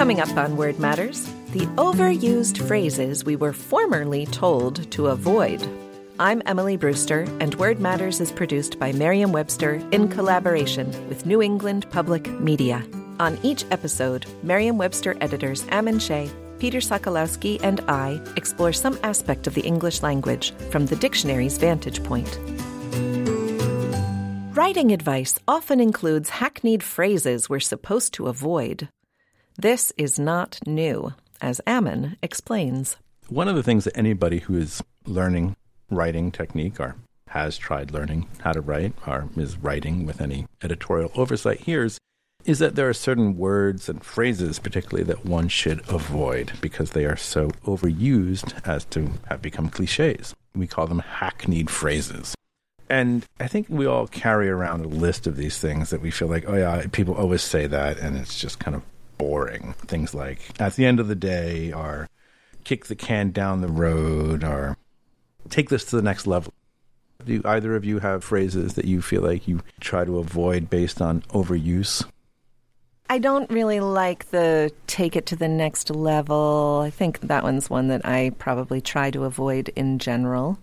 Coming up on Word Matters, the overused phrases we were formerly told to avoid. I'm Emily Brewster, and Word Matters is produced by Merriam Webster in collaboration with New England Public Media. On each episode, Merriam Webster editors Ammon Shea, Peter Sokolowski, and I explore some aspect of the English language from the dictionary's vantage point. Writing advice often includes hackneyed phrases we're supposed to avoid. This is not new, as Ammon explains. One of the things that anybody who is learning writing technique or has tried learning how to write or is writing with any editorial oversight hears is that there are certain words and phrases, particularly, that one should avoid because they are so overused as to have become cliches. We call them hackneyed phrases. And I think we all carry around a list of these things that we feel like, oh, yeah, people always say that, and it's just kind of boring. Things like at the end of the day, or kick the can down the road, or take this to the next level. Do either of you have phrases that you feel like you try to avoid based on overuse? I don't really like the take it to the next level. I think that one's one that I probably try to avoid in general.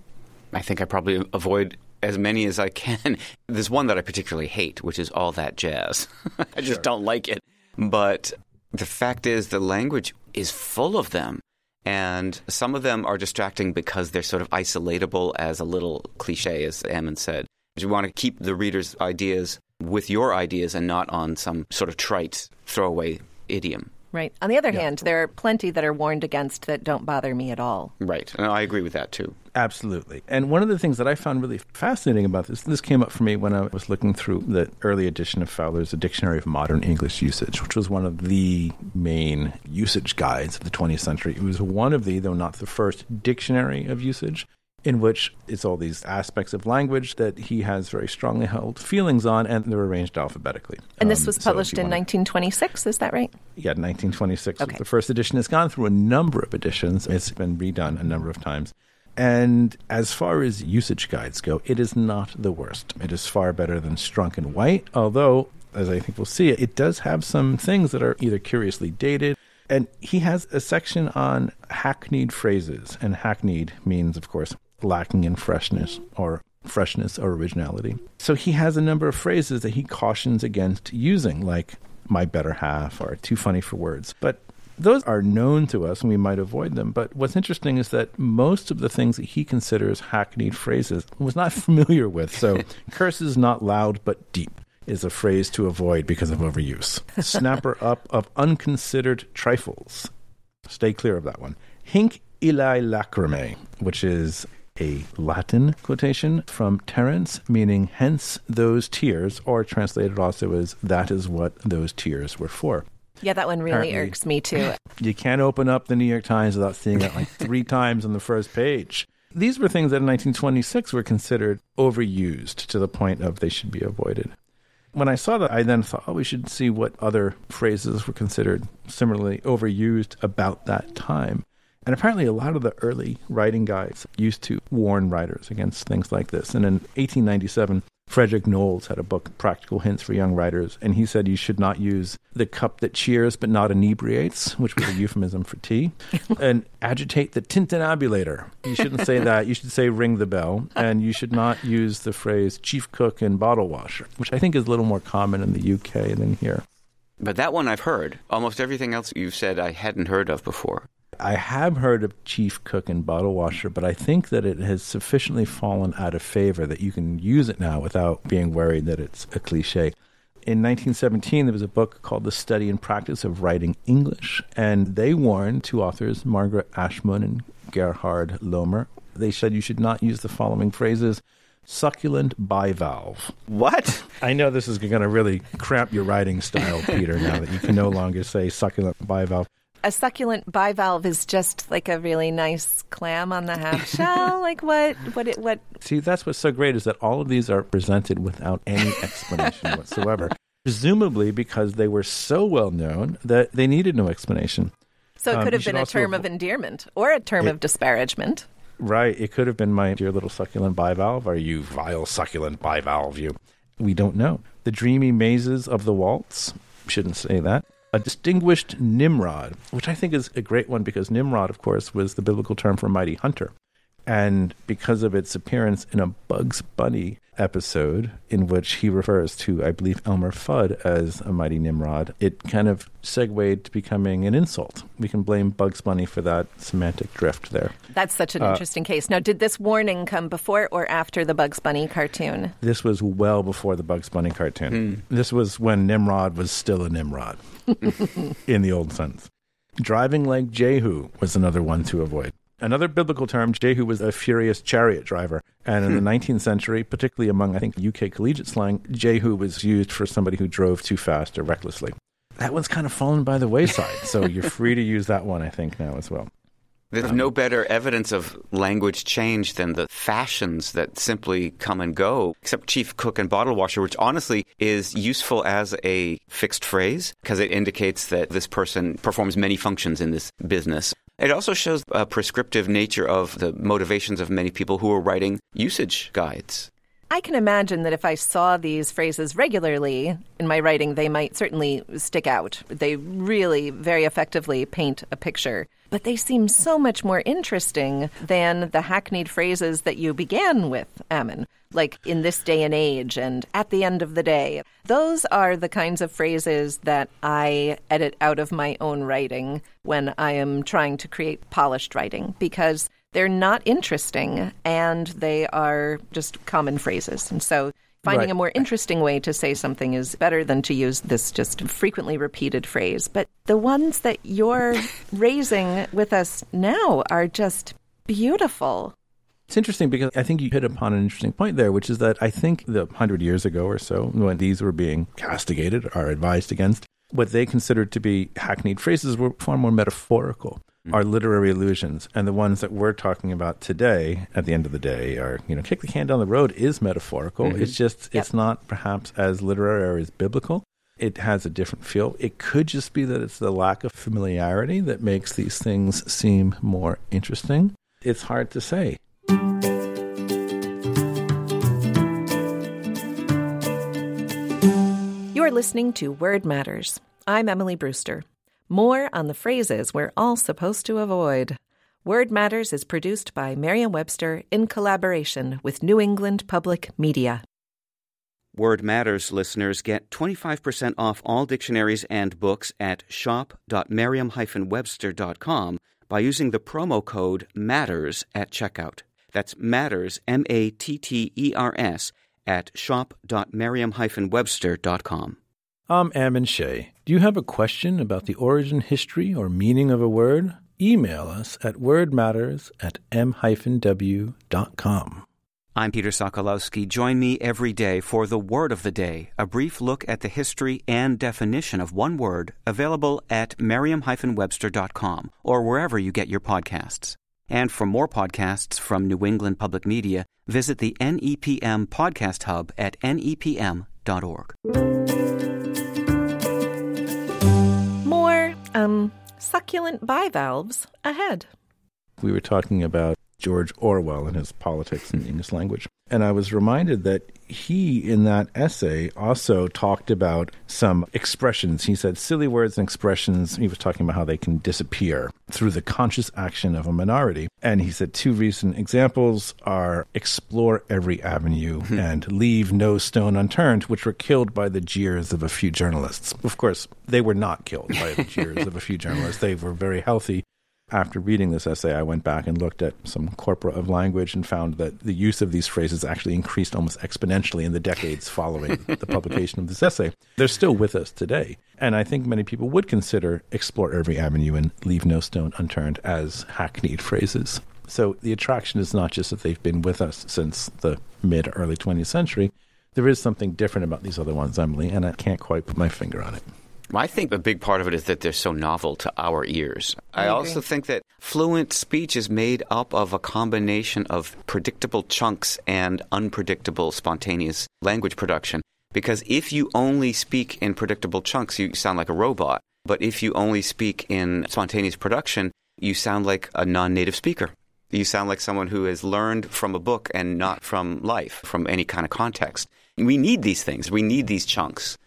I think I probably avoid as many as I can. There's one that I particularly hate, which is all that jazz. I just sure. don't like it. But the fact is, the language is full of them. And some of them are distracting because they're sort of isolatable as a little cliche, as Ammon said. You want to keep the reader's ideas with your ideas and not on some sort of trite throwaway idiom. Right. On the other yeah. hand, there are plenty that are warned against that don't bother me at all. Right. And I agree with that too. Absolutely. And one of the things that I found really fascinating about this, this came up for me when I was looking through the early edition of Fowler's A Dictionary of Modern English Usage, which was one of the main usage guides of the 20th century. It was one of the, though not the first, dictionary of usage in which it's all these aspects of language that he has very strongly held feelings on, and they're arranged alphabetically. And this um, was published so in 1926, is that right? Yeah, 1926 okay. the first edition. It's gone through a number of editions. It's been redone a number of times. And as far as usage guides go, it is not the worst. It is far better than Strunk and White, although, as I think we'll see, it does have some things that are either curiously dated and he has a section on hackneyed phrases. And hackneyed means, of course, lacking in freshness or freshness or originality. So he has a number of phrases that he cautions against using, like my better half or too funny for words. But those are known to us and we might avoid them. But what's interesting is that most of the things that he considers hackneyed phrases was not familiar with. So curses not loud but deep is a phrase to avoid because of overuse. Snapper up of unconsidered trifles. Stay clear of that one. Hinc illae lacrimae, which is a Latin quotation from Terence, meaning hence those tears, or translated also as that is what those tears were for. Yeah, that one really Apparently, irks me too. You can't open up the New York Times without seeing it like three times on the first page. These were things that in 1926 were considered overused to the point of they should be avoided. When I saw that, I then thought, oh, we should see what other phrases were considered similarly overused about that time. And apparently, a lot of the early writing guides used to warn writers against things like this. And in 1897, Frederick Knowles had a book, Practical Hints for Young Writers, and he said you should not use the cup that cheers but not inebriates, which was a euphemism for tea, and agitate the tintinnabulator. You shouldn't say that. You should say ring the bell, and you should not use the phrase chief cook and bottle washer, which I think is a little more common in the UK than here. But that one I've heard. Almost everything else you've said I hadn't heard of before. I have heard of chief cook and bottle washer, but I think that it has sufficiently fallen out of favor that you can use it now without being worried that it's a cliche. In 1917, there was a book called The Study and Practice of Writing English, and they warned two authors, Margaret Ashmun and Gerhard Lomer. They said you should not use the following phrases succulent bivalve. What? I know this is going to really cramp your writing style, Peter, now that you can no longer say succulent bivalve. A succulent bivalve is just like a really nice clam on the half shell. like what? What? It, what? See, that's what's so great is that all of these are presented without any explanation whatsoever. Presumably because they were so well known that they needed no explanation. So it um, could um, have been a term of endearment or a term it, of disparagement. Right. It could have been my dear little succulent bivalve. Are you vile succulent bivalve? You. We don't know. The dreamy mazes of the waltz. Shouldn't say that. A distinguished Nimrod, which I think is a great one because Nimrod, of course, was the biblical term for mighty hunter. And because of its appearance in a Bugs Bunny episode, in which he refers to, I believe, Elmer Fudd as a mighty Nimrod, it kind of segued to becoming an insult. We can blame Bugs Bunny for that semantic drift there. That's such an uh, interesting case. Now, did this warning come before or after the Bugs Bunny cartoon? This was well before the Bugs Bunny cartoon. Mm. This was when Nimrod was still a Nimrod in the old sense. Driving like Jehu was another one to avoid. Another biblical term, Jehu was a furious chariot driver. And in the 19th hmm. century, particularly among, I think, UK collegiate slang, Jehu was used for somebody who drove too fast or recklessly. That one's kind of fallen by the wayside. so you're free to use that one, I think, now as well. There's no better evidence of language change than the fashions that simply come and go, except chief cook and bottle washer, which honestly is useful as a fixed phrase because it indicates that this person performs many functions in this business. It also shows a prescriptive nature of the motivations of many people who are writing usage guides. I can imagine that if I saw these phrases regularly in my writing, they might certainly stick out. They really very effectively paint a picture. But they seem so much more interesting than the hackneyed phrases that you began with, Ammon, like in this day and age and at the end of the day. Those are the kinds of phrases that I edit out of my own writing when I am trying to create polished writing because they're not interesting and they are just common phrases. And so finding right. a more interesting way to say something is better than to use this just frequently repeated phrase. But the ones that you're raising with us now are just beautiful. It's interesting because I think you hit upon an interesting point there, which is that I think the hundred years ago or so, when these were being castigated or advised against, what they considered to be hackneyed phrases were far more metaphorical are literary illusions. And the ones that we're talking about today, at the end of the day, are, you know, kick the can down the road is metaphorical. Mm-hmm. It's just, yep. it's not perhaps as literary or as biblical. It has a different feel. It could just be that it's the lack of familiarity that makes these things seem more interesting. It's hard to say. You're listening to Word Matters. I'm Emily Brewster. More on the phrases we're all supposed to avoid. Word Matters is produced by Merriam Webster in collaboration with New England Public Media. Word Matters listeners get 25% off all dictionaries and books at shop.merriam-webster.com by using the promo code MATTERS at checkout. That's MATTERS, M A T T E R S, at shop.merriam-webster.com. I'm Ammon Shea. Do you have a question about the origin, history, or meaning of a word? Email us at wordmatters at m-w.com. I'm Peter Sokolowski. Join me every day for the Word of the Day, a brief look at the history and definition of one word, available at merriam-webster.com or wherever you get your podcasts. And for more podcasts from New England Public Media, visit the NEPM Podcast Hub at nepm.org. um, succulent bivalves ahead. We were talking about George Orwell and his politics in the English language. And I was reminded that he, in that essay, also talked about some expressions. He said silly words and expressions. He was talking about how they can disappear through the conscious action of a minority. And he said two recent examples are explore every avenue hmm. and leave no stone unturned, which were killed by the jeers of a few journalists. Of course, they were not killed by the jeers of a few journalists. They were very healthy after reading this essay, I went back and looked at some corpora of language and found that the use of these phrases actually increased almost exponentially in the decades following the publication of this essay. They're still with us today. And I think many people would consider explore every avenue and leave no stone unturned as hackneyed phrases. So the attraction is not just that they've been with us since the mid early 20th century. There is something different about these other ones, Emily, and I can't quite put my finger on it. I think a big part of it is that they're so novel to our ears. I, I also think that fluent speech is made up of a combination of predictable chunks and unpredictable spontaneous language production. Because if you only speak in predictable chunks, you sound like a robot. But if you only speak in spontaneous production, you sound like a non native speaker. You sound like someone who has learned from a book and not from life, from any kind of context. We need these things. We need these chunks.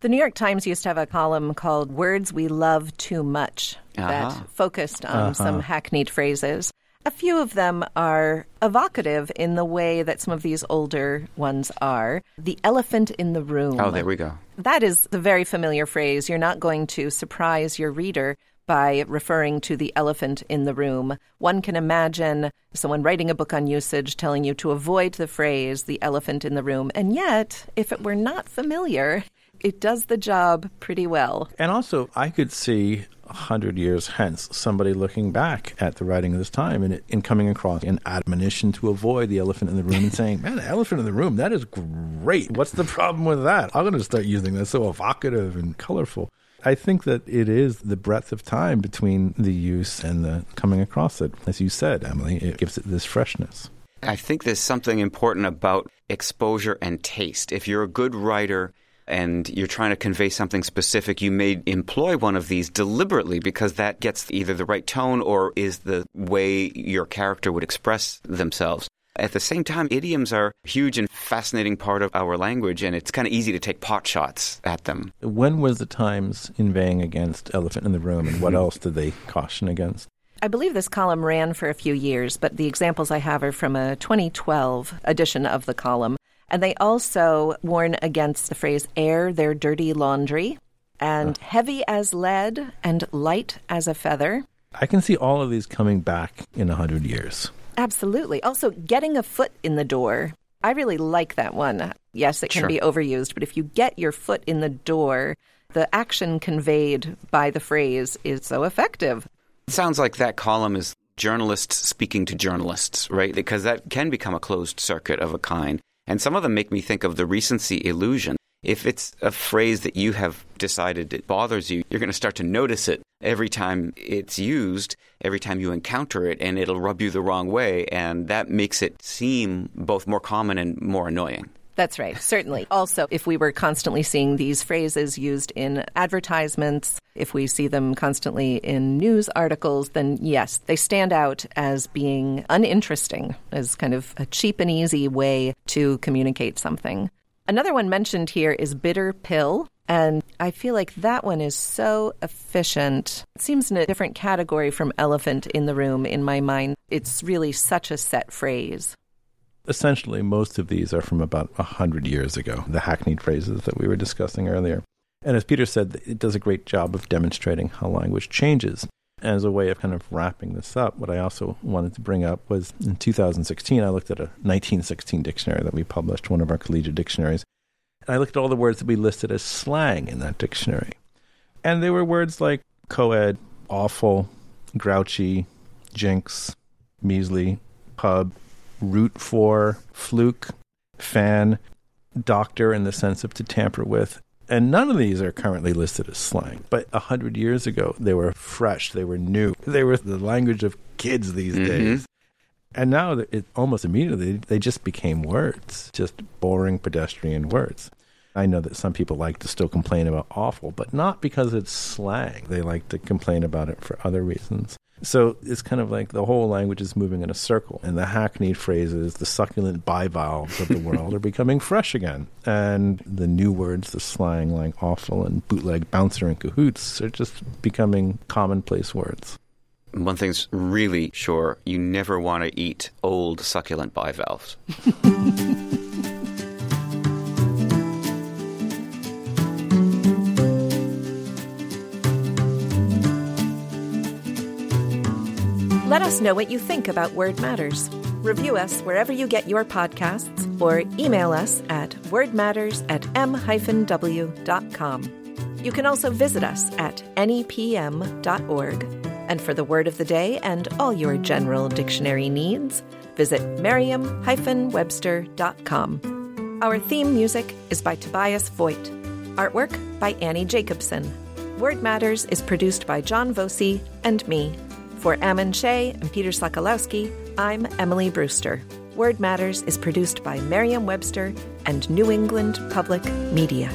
The New York Times used to have a column called Words We Love Too Much uh-huh. that focused on uh-huh. some hackneyed phrases. A few of them are evocative in the way that some of these older ones are. The elephant in the room. Oh, there we go. That is the very familiar phrase. You're not going to surprise your reader by referring to the elephant in the room. One can imagine someone writing a book on usage telling you to avoid the phrase the elephant in the room. And yet, if it were not familiar, it does the job pretty well. And also, I could see a hundred years hence somebody looking back at the writing of this time and, and coming across an admonition to avoid the elephant in the room and saying, "Man, the elephant in the room, that is great. What's the problem with that? I'm going to start using that. So evocative and colorful." I think that it is the breadth of time between the use and the coming across it. As you said, Emily, it gives it this freshness. I think there's something important about exposure and taste. If you're a good writer, and you're trying to convey something specific, you may employ one of these deliberately because that gets either the right tone or is the way your character would express themselves. At the same time, idioms are a huge and fascinating part of our language, and it's kind of easy to take pot shots at them. When was the Times inveighing against Elephant in the Room, and what else did they caution against? I believe this column ran for a few years, but the examples I have are from a 2012 edition of the column. And they also warn against the phrase air their dirty laundry and heavy as lead and light as a feather. I can see all of these coming back in a hundred years. Absolutely. Also, getting a foot in the door. I really like that one. Yes, it can sure. be overused, but if you get your foot in the door, the action conveyed by the phrase is so effective. It sounds like that column is journalists speaking to journalists, right? Because that can become a closed circuit of a kind. And some of them make me think of the recency illusion. If it's a phrase that you have decided it bothers you, you're going to start to notice it every time it's used, every time you encounter it, and it'll rub you the wrong way. And that makes it seem both more common and more annoying. That's right, certainly. Also, if we were constantly seeing these phrases used in advertisements, if we see them constantly in news articles, then yes, they stand out as being uninteresting, as kind of a cheap and easy way to communicate something. Another one mentioned here is bitter pill. And I feel like that one is so efficient. It seems in a different category from elephant in the room in my mind. It's really such a set phrase essentially most of these are from about 100 years ago, the hackneyed phrases that we were discussing earlier. And as Peter said, it does a great job of demonstrating how language changes. As a way of kind of wrapping this up, what I also wanted to bring up was in 2016, I looked at a 1916 dictionary that we published, one of our collegiate dictionaries. And I looked at all the words that we listed as slang in that dictionary. And there were words like co-ed, awful, grouchy, jinx, measly, pub, root for, fluke, fan, doctor in the sense of to tamper with. And none of these are currently listed as slang. But a hundred years ago, they were fresh, they were new, they were the language of kids these mm-hmm. days. And now it almost immediately they just became words, just boring pedestrian words. I know that some people like to still complain about awful, but not because it's slang. They like to complain about it for other reasons. So it's kind of like the whole language is moving in a circle, and the hackneyed phrases, the succulent bivalves of the world are becoming fresh again. And the new words, the slang like awful and bootleg bouncer and cahoots, are just becoming commonplace words. One thing's really sure you never want to eat old succulent bivalves. Let us know what you think about Word Matters. Review us wherever you get your podcasts or email us at wordmatters at m-w.com. You can also visit us at nepm.org. And for the word of the day and all your general dictionary needs, visit merriam-webster.com. Our theme music is by Tobias Voigt. Artwork by Annie Jacobson. Word Matters is produced by John Voci and me. For Ammon Shea and Peter Sokolowski, I'm Emily Brewster. Word Matters is produced by Merriam Webster and New England Public Media.